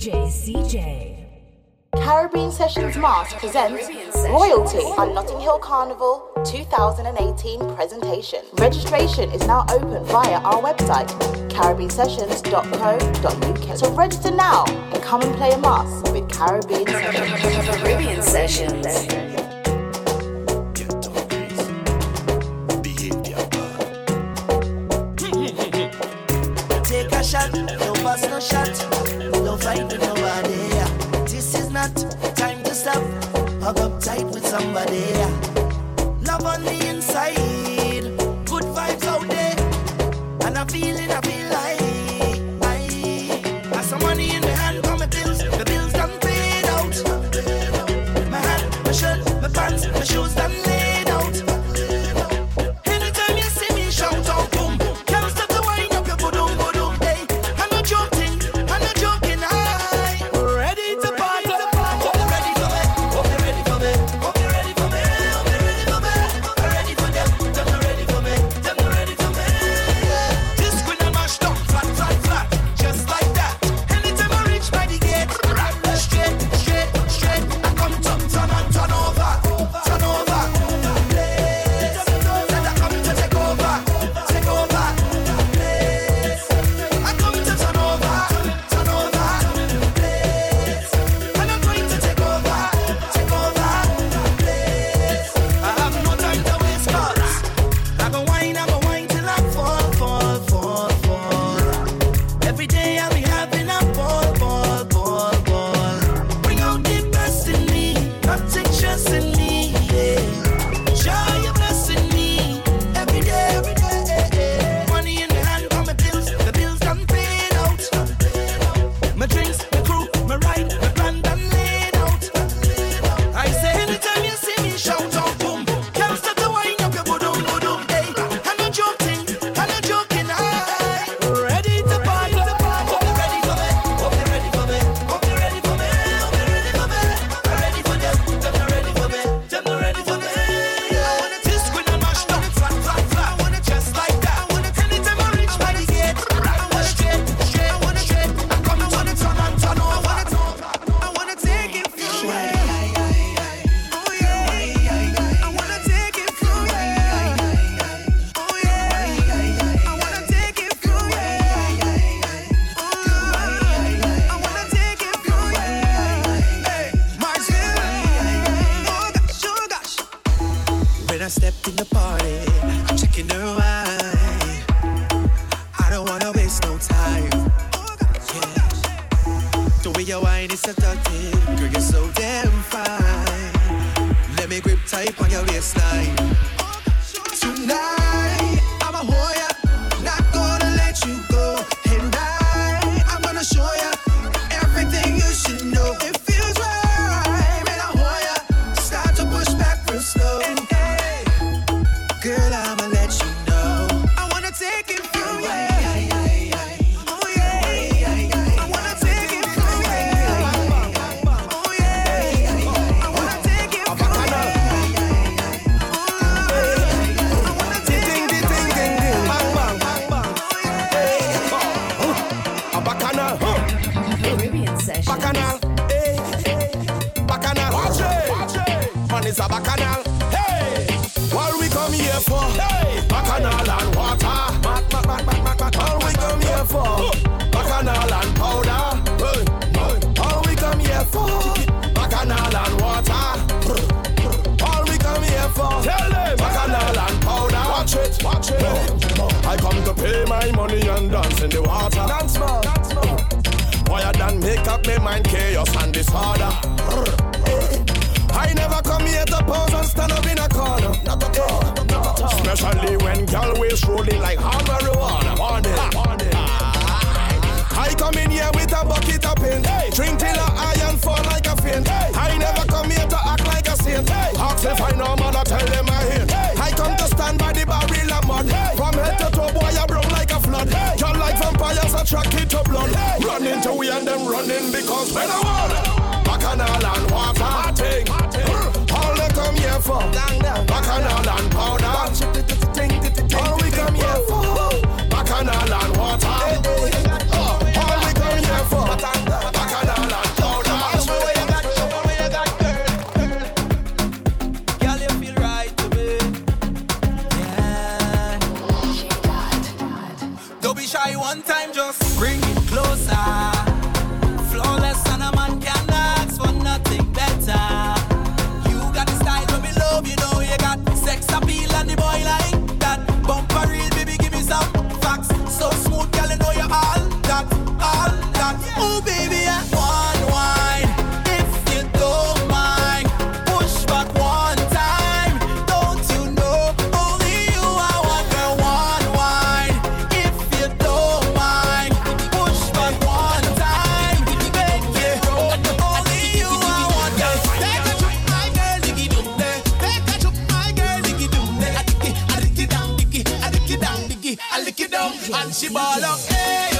DJ CJay. Caribbean Sessions March presents Royalty on Notting Hill Carnival 2018 presentation. Registration is now open via our website, caribbeansessions.co.uk. So register now and come and play a mas with Caribbean Sessions. Caribbean Sessions. Pay my money and dance in the water. Dance man, dance man. I done make up my mind chaos and disorder. I never come here to pose and stand up in a corner. Not at all, not at all. Especially when girl waist rolling like hard marijuana. Morning, morning. I come in here with a bucket of paint. Drink till I iron fall like a faint. I never a track it up blood. Hey. Run into we and them running because when the one. Bacchanal and water thing. All they come here for Bacchanal and powder. All we come here for Bacchanal and water. And she ball up, hey,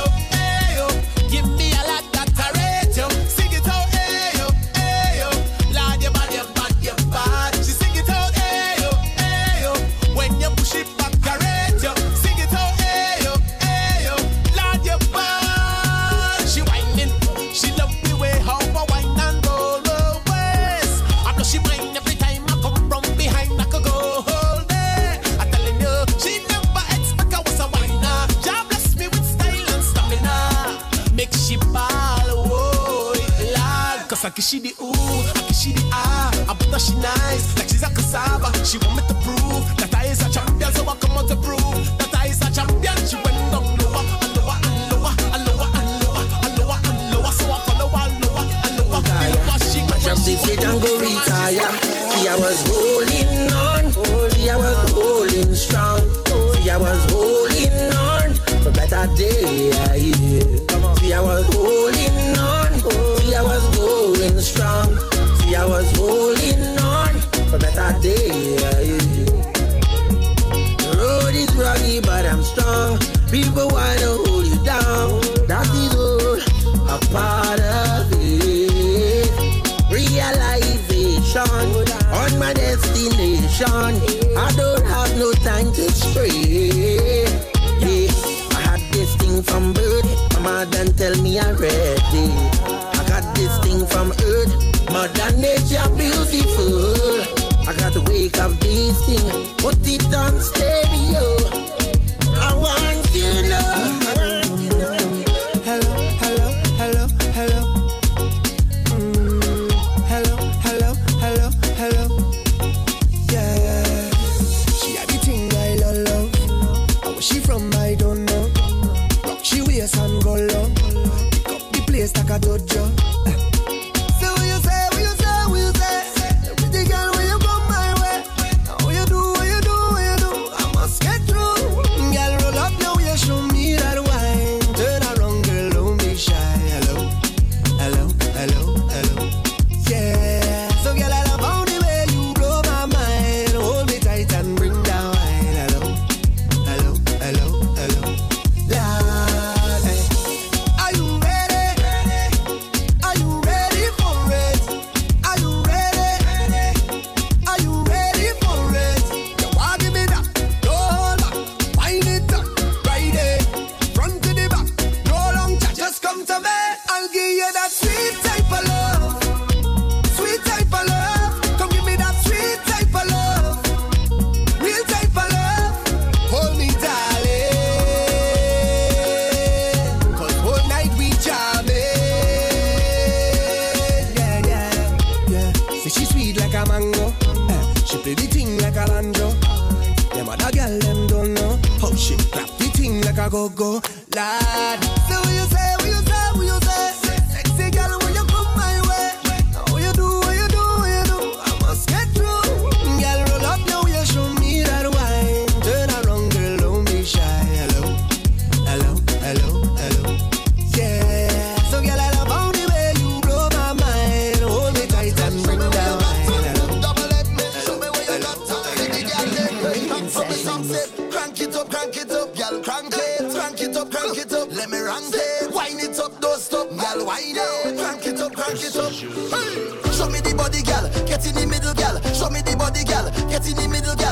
girl, get up. Show me the body, gal. Get in the middle, gal. Show me the body, gal. Get in the middle, gal.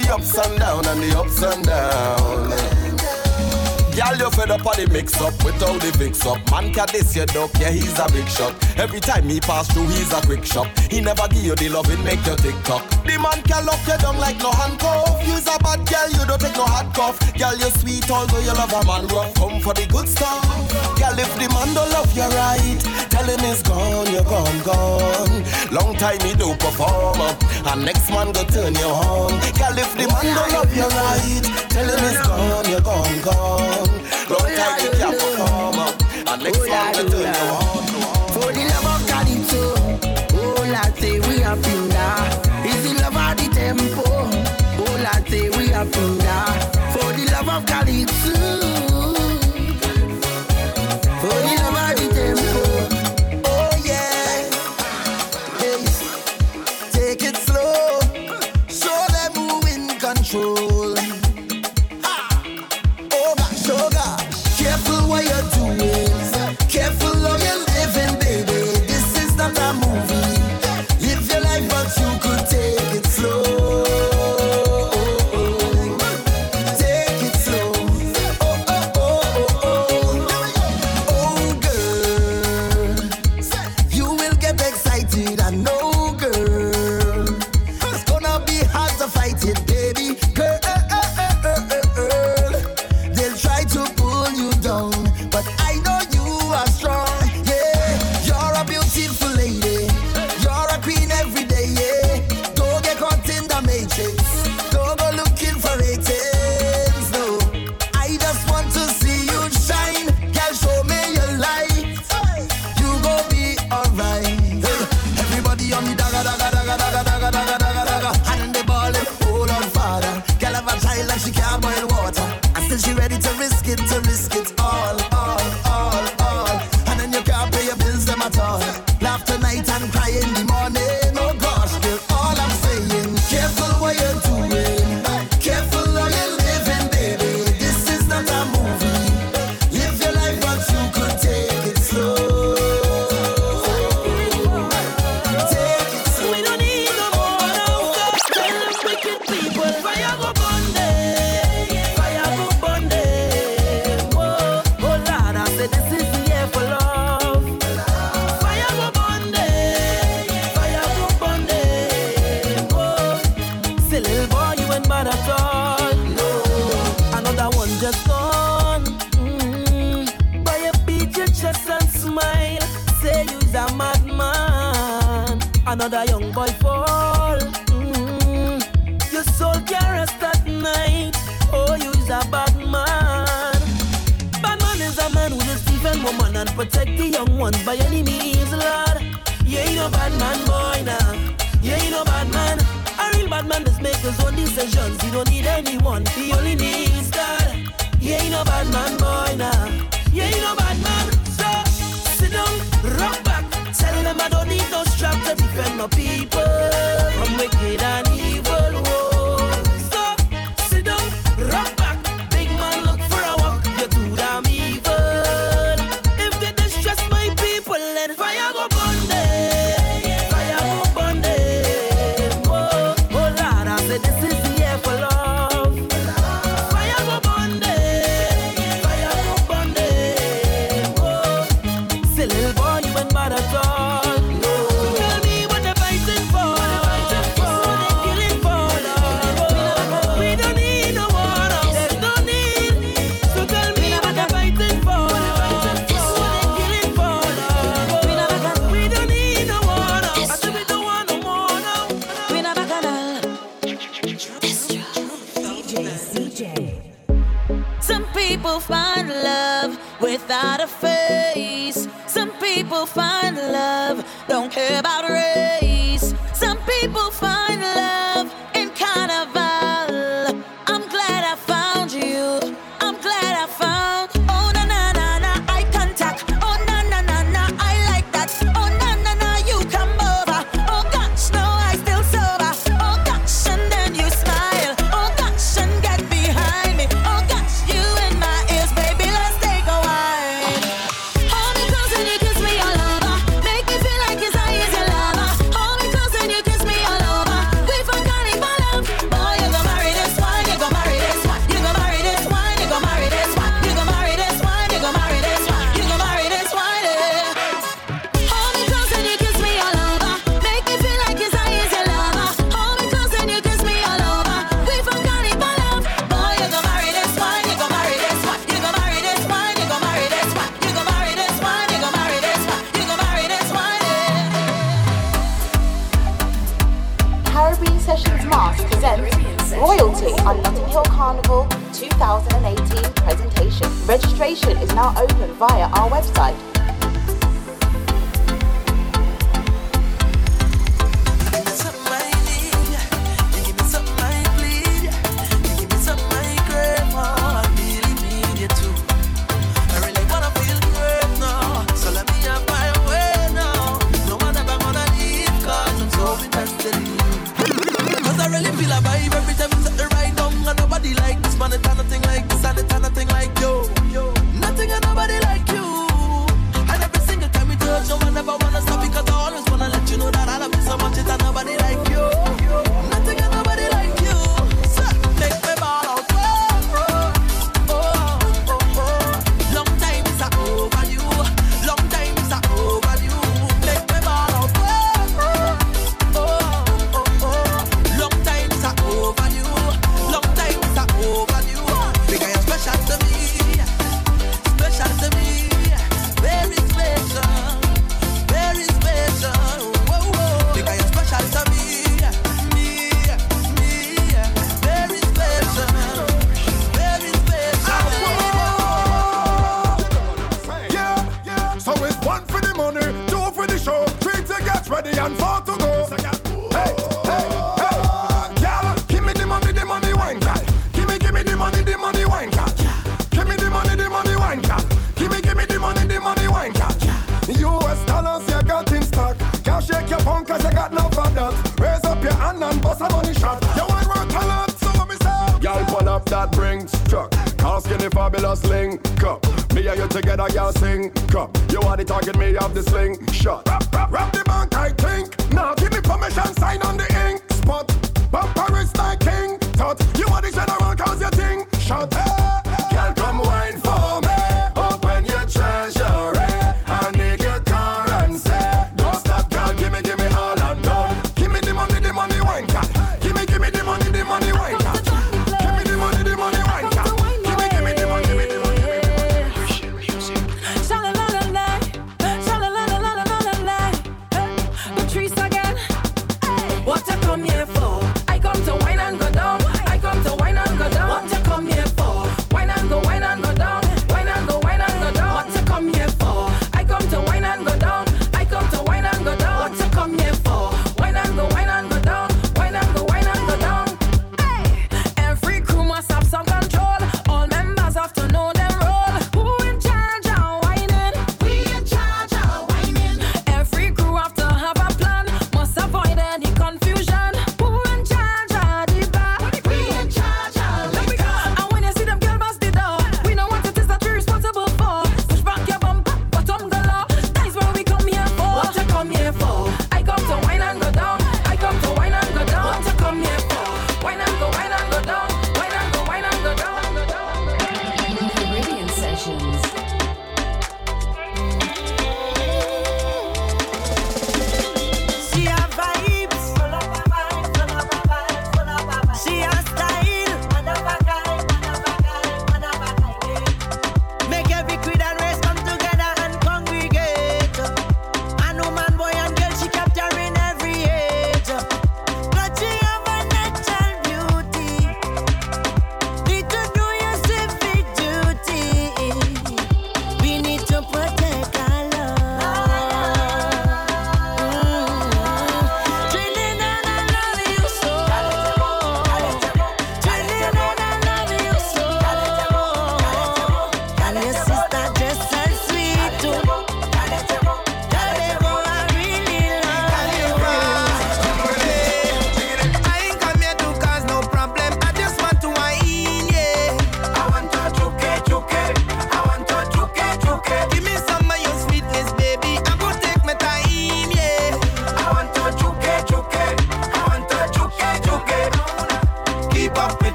the ups and down and the ups and down. Girl, you fed up of the mix up with all the fix up. Man can this your dog, yeah, he's a big shot. Every time he pass through, he's a quick shot. He never give you the love, it make you tick tock. The man can lock you down like no handcuff. You's a bad girl, you don't take no hard cough. Girl, you sweet, although you love a man rough. Come for the good stuff. Girl, if the man don't love you right, tell him he's gone, you're gone, gone. Long time he do perform. And next man go turn you on. Girl, if the man don't love you right, tell him he's gone, you're gone, gone. Long time you can't come. And next man go turn you on.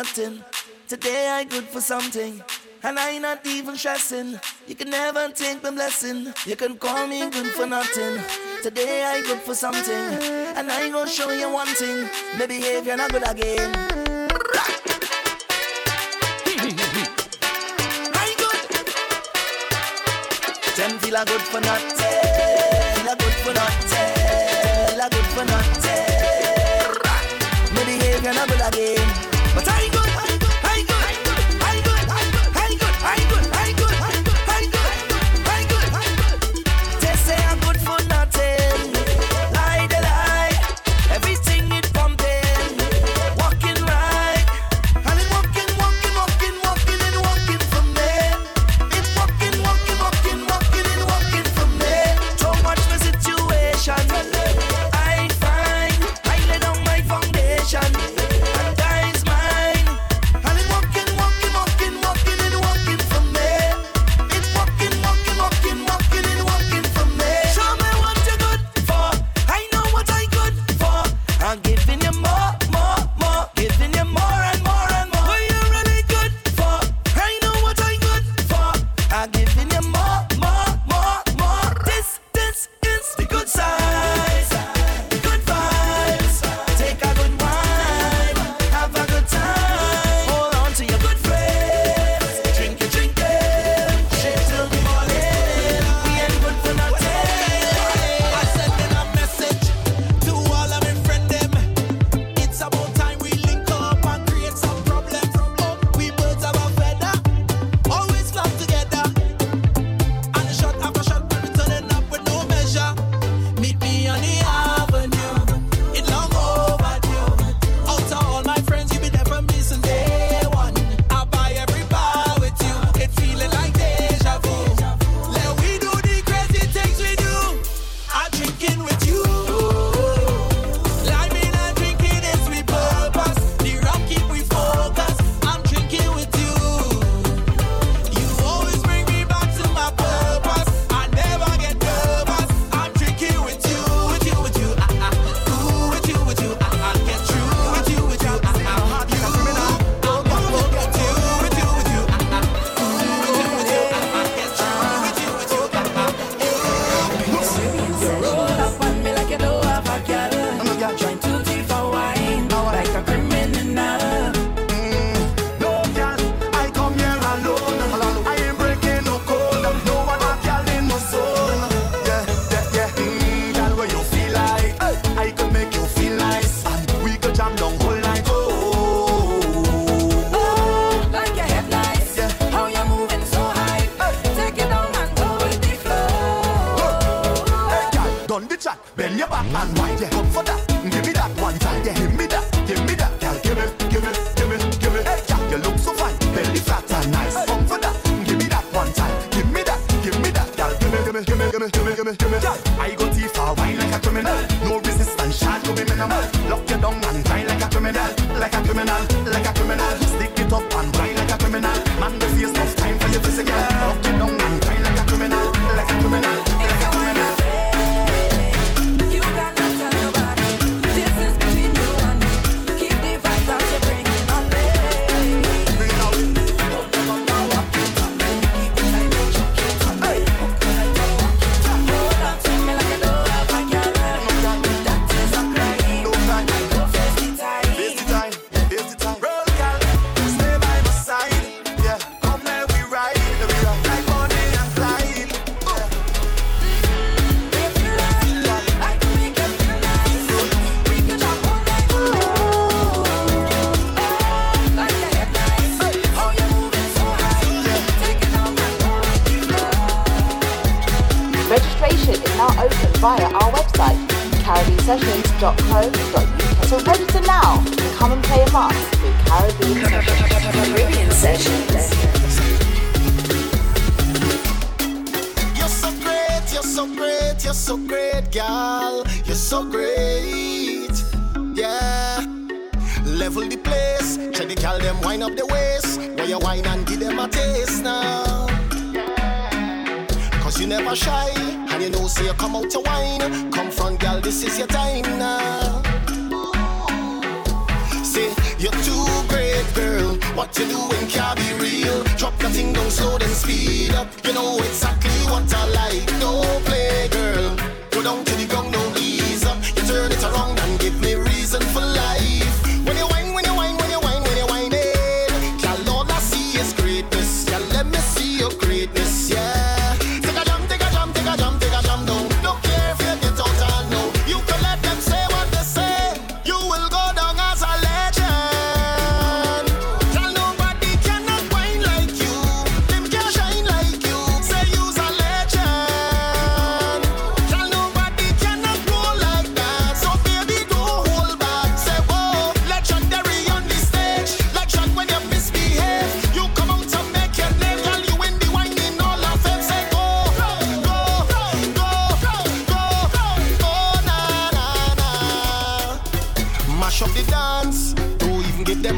nothing. Today I good for something. And I not even stressing. You can never take my blessing. You can call me good for nothing. Today I good for something. And I gonna show you one thing. My behavior not good again. I good. Them feel a good for nothing. Feel a good for nothing. Feel a good for nothing. My behavior not good again.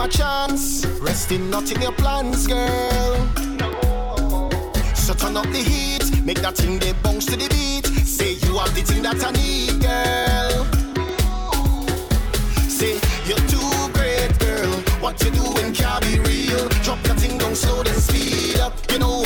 a chance. Resting not in your plans, girl. So turn up the heat, make that thing they bounce to the beat. Say you have the thing that I need, girl. Say you're too great, girl. What you doing can't be real. Drop that thing down slow, then speed up. You know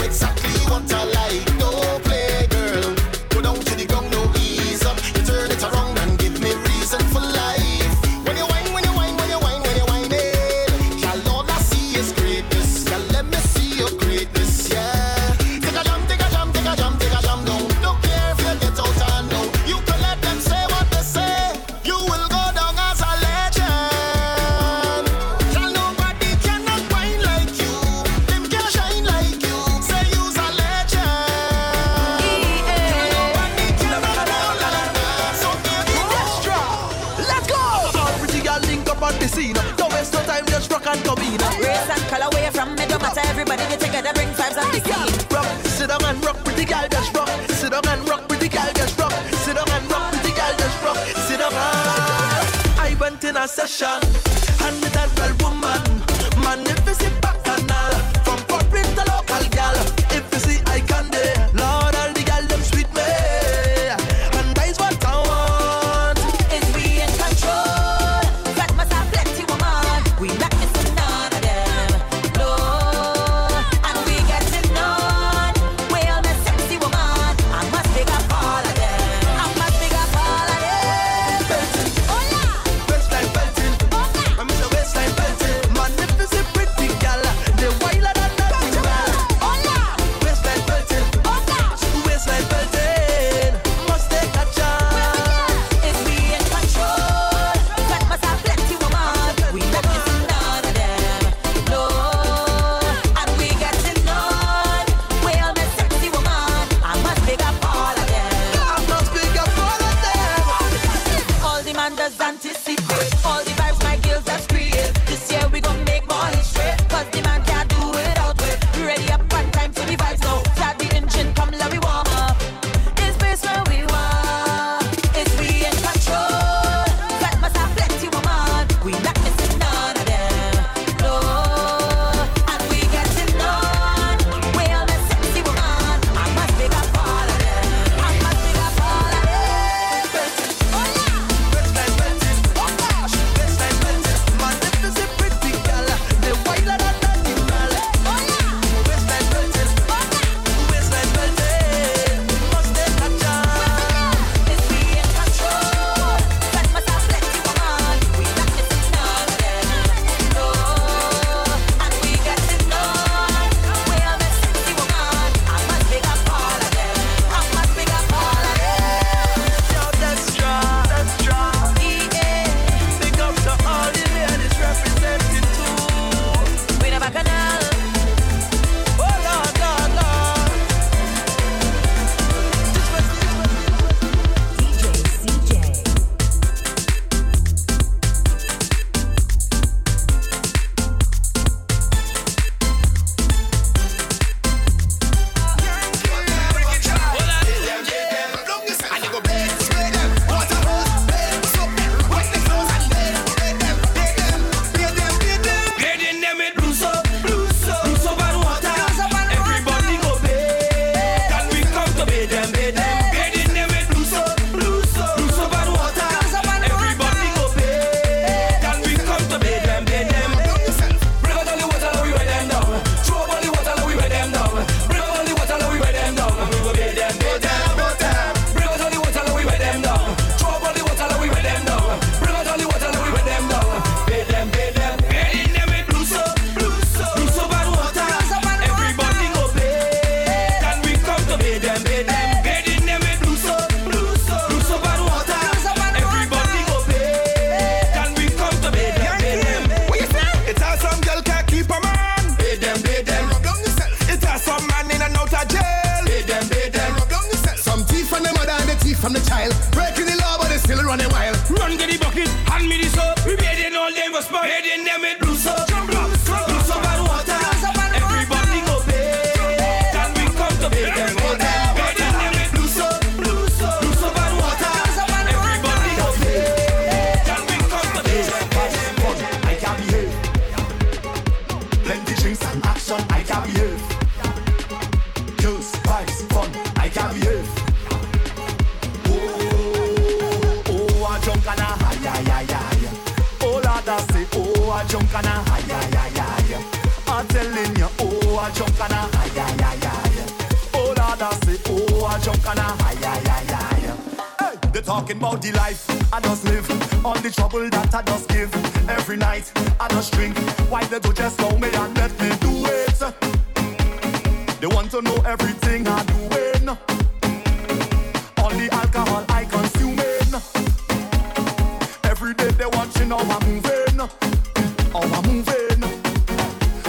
Every day they watching how I'm moving, how I'm moving.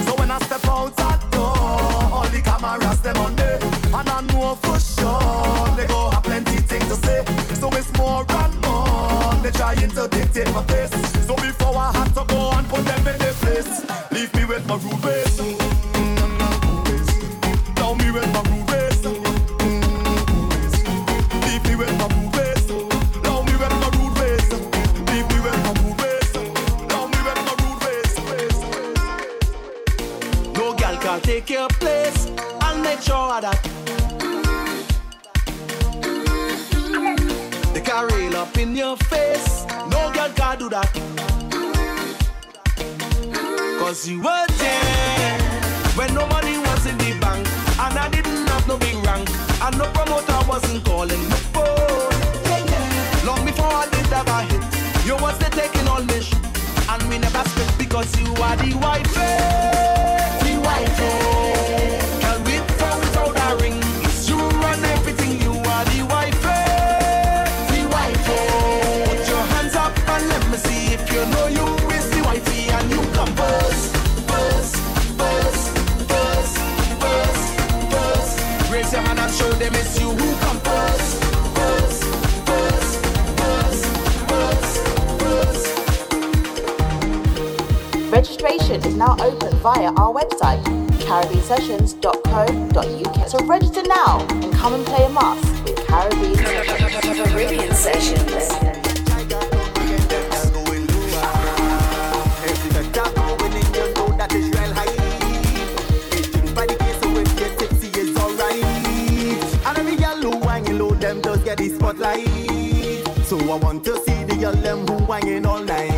So when I step out that door, all the cameras them on me, and I know for sure they go have plenty things to say. So it's more and more they trying to dictate my face. So before I have to go and put them in their place, leave me with my rubies. now open via our website, caribbeansessions.co.uk. So register now and come and play a mas with Caribbean, Caribbean Sessions. get the spotlight. So I want to see the girl them who all night.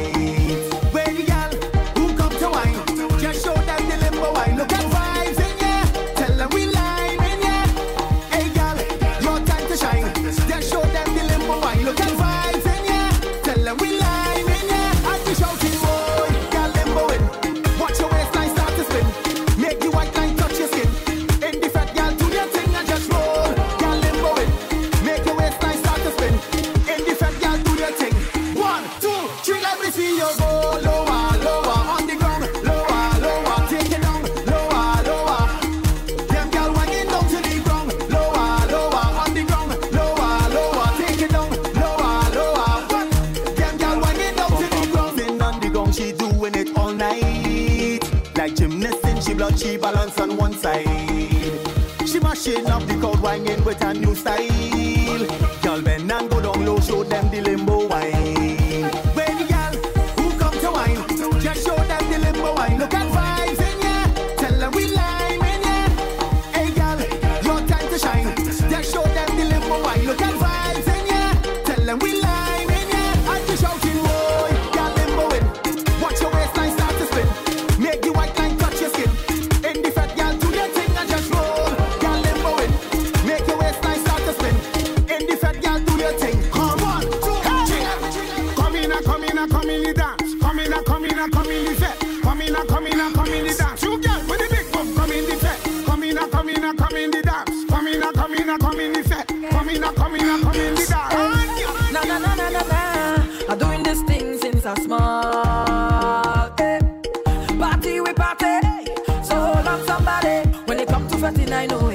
nothing I know.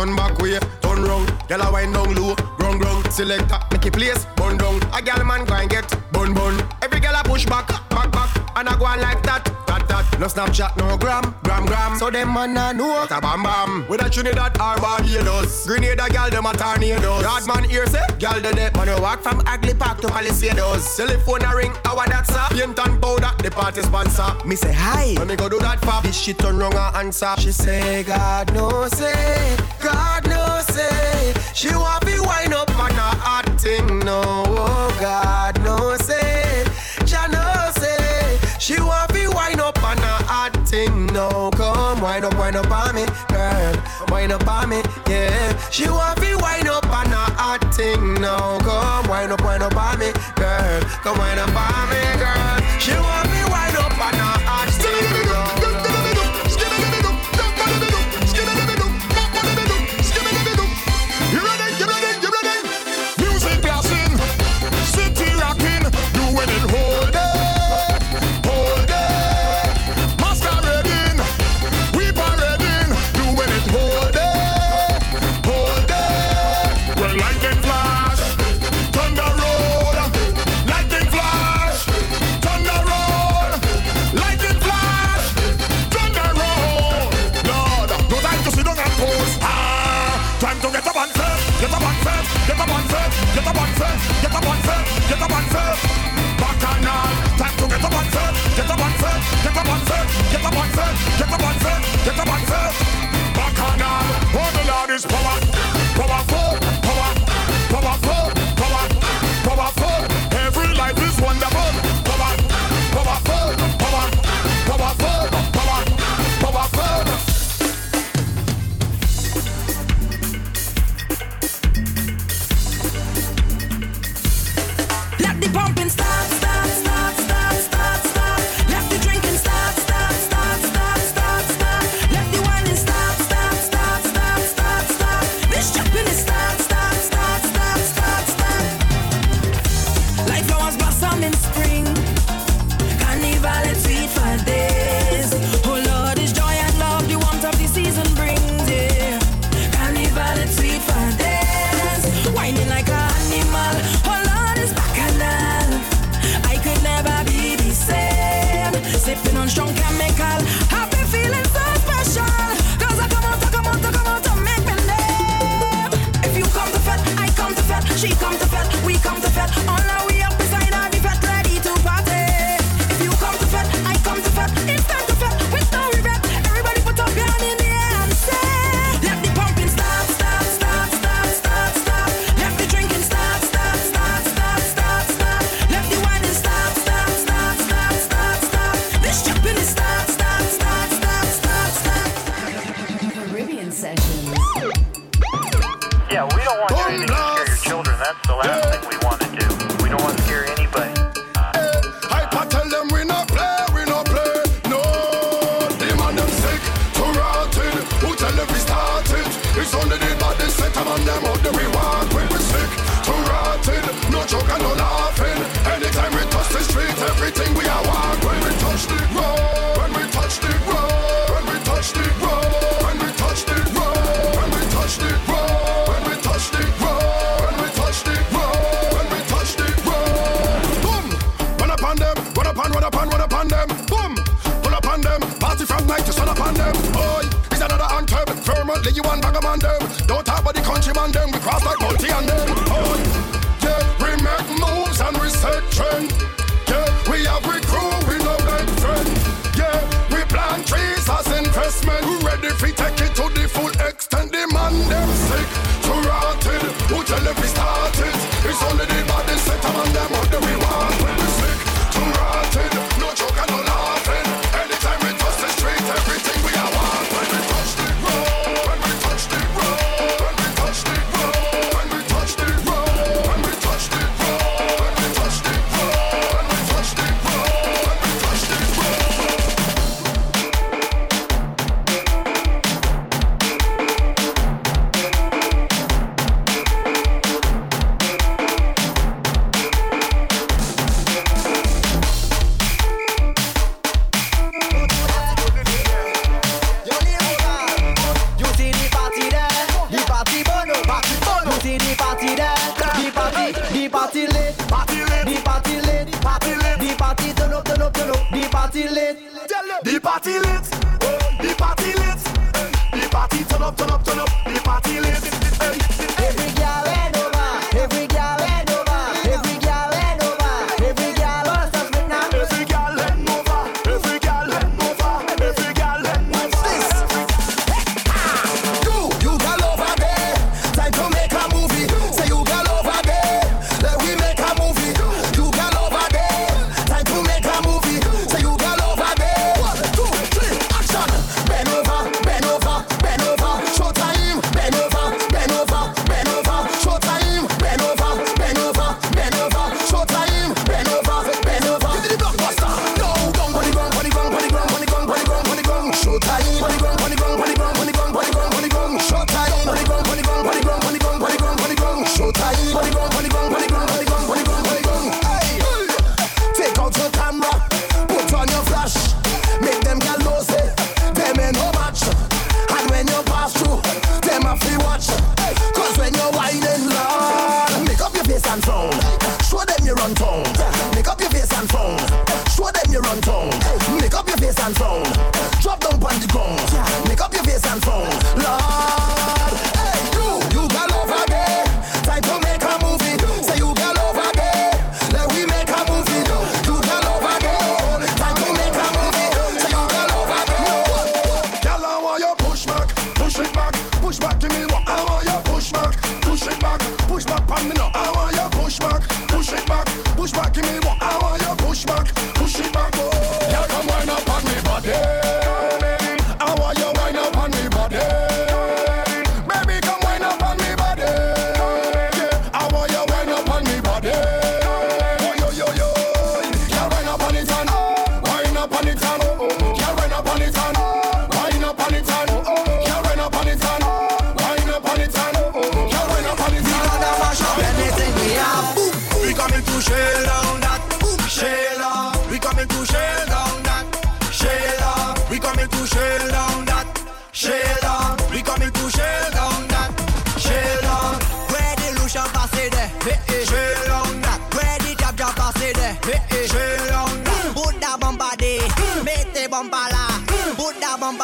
turn back way, turn round. Gyal I wind down low, ground ground. Selector, make it place, burn down. No Snapchat, no gram, gram, gram. So them man a know what a bam bam. With a Trinidad or Barbados. Grenada gal them a tornadoes. Rod man here say, gal the dead man a walk from Agley Park to Palisades. Telephone a ring, our that's a paint and powder, the party sponsor. Me say hi, when me go do that fab, this shit turn wrong her answer. She say God no say, God no say. She want be wind up on her hot thing, no oh, God no say, Jah no say. She want up, wind up on me, girl. Wind up on me, yeah. She want me wind up on a hot thing now. Come wind up, wind up on me, girl. Come wind up on me, girl. She want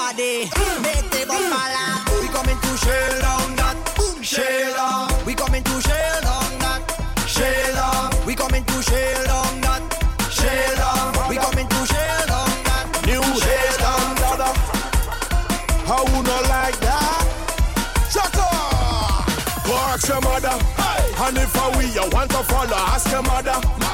body. Mettez votre malade. We coming to shell down that. Shell down. We coming to shell down that. Shell down. We coming to shell down that. Shell down. We coming to shell down that. New shell down brother. How you not like that? Shut up. Go ask your mother. Hey. And if I we, you want to follow, ask your mother.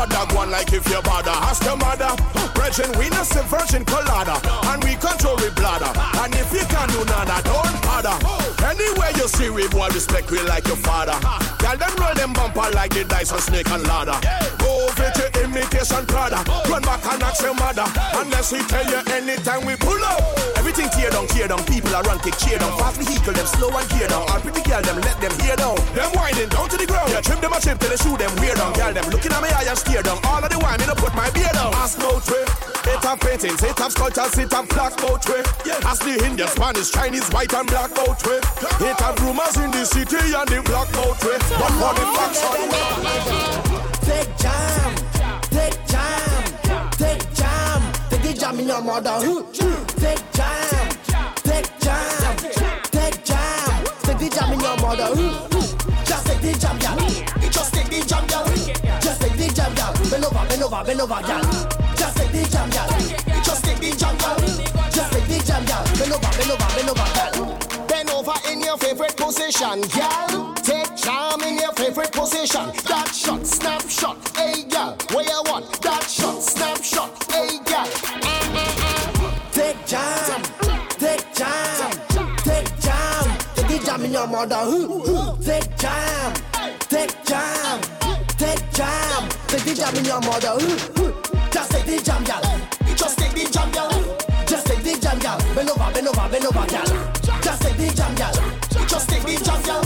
No bother go on like if you bother. Uh, ask your mother. Virgin, we not say virgin colada. And we control we bladder. And if you can do nada, don't bother. Anywhere you see we boy respect we like your father. Girl them roll them bumper like the dice on snake and ladder. Go over to imitation Prada. Run back and ask your mother. Unless we tell you anytime we pull up. Everything tear down, tear down. People are run, kick, cheer down. Fast vehicle, them slow and gear down. All pretty girl, them let them hear down. Them winding down to the ground. Yeah, trim them a chip till they shoot them weird down. Girl, them looking at me eye and steer down. All of the wine, me no put my beard down. Ask no trip. It have paintings, it have sculptures, it have black boat way. Ask the Indian, Spanish, Chinese, white and black boat way. It have rumors in the city and the black boat way. But for the facts are Take jam, take jam, take jam, take the jam in your mother. Take jam, take jam, take jam, take the jam in your mother. Just take the jam, yeah. Just take the jam, yeah. Just take the jam, yeah. Bend over, bend over, bend over, yeah. Just take the jam, yeah. Just take the jam, yeah. Just take the jam, yeah. Bend over, bend over, bend over, yeah. Bend over in your favorite position, girl. Take jam in your favorite position. That shot, snapshot, hey girl. Where you want? That shot, snapshot, hey girl. Take jam, take jam, take jam. Take jam in your mother. Who take jam, take jam, take jam. Take jam in your mother. Just take the jam, girl. Just take the jam, girl. Just take the jam, girl. Bend over, bend over, bend over, girl. Just take the jam, girl. Just take the jam, girl.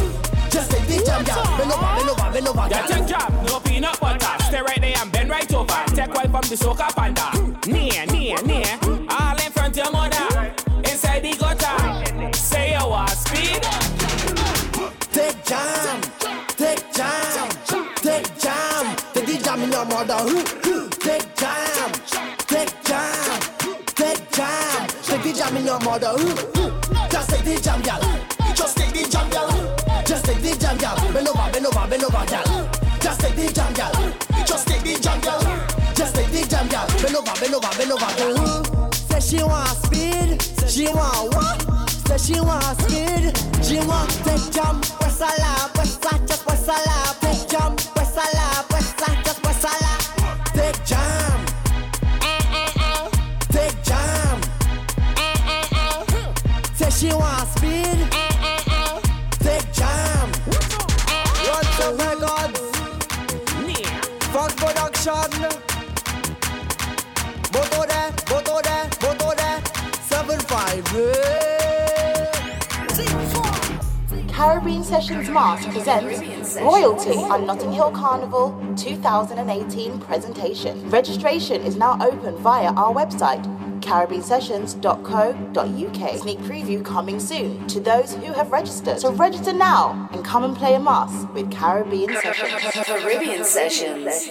Just take the jam, girl. Bend over, bend over, bend over, girl. take jam, no peanut butter. Stay right there and bend right over. Take one from the soca panda. Near, near, near. All in front of your mother. Inside the gutter. Say you want speed. Take jam, take jam, take jam. Take the jam in your mother. Take jam, take jam, take jam. Take the jam in your mother. She want what? Say she want speed, she want take jam. West a lap, west a just west a lap. Take jam, west a lap, west a just west a lap. Take jam, take jam. Say she want Caribbean Sessions Mas presents Royalty on Notting Hill Carnival 2018 presentation. Registration is now open via our website caribbeansessions.co.uk. Sneak preview coming soon to those who have registered. So register now and come and play a mas with Caribbean Sessions. Caribbean Sessions.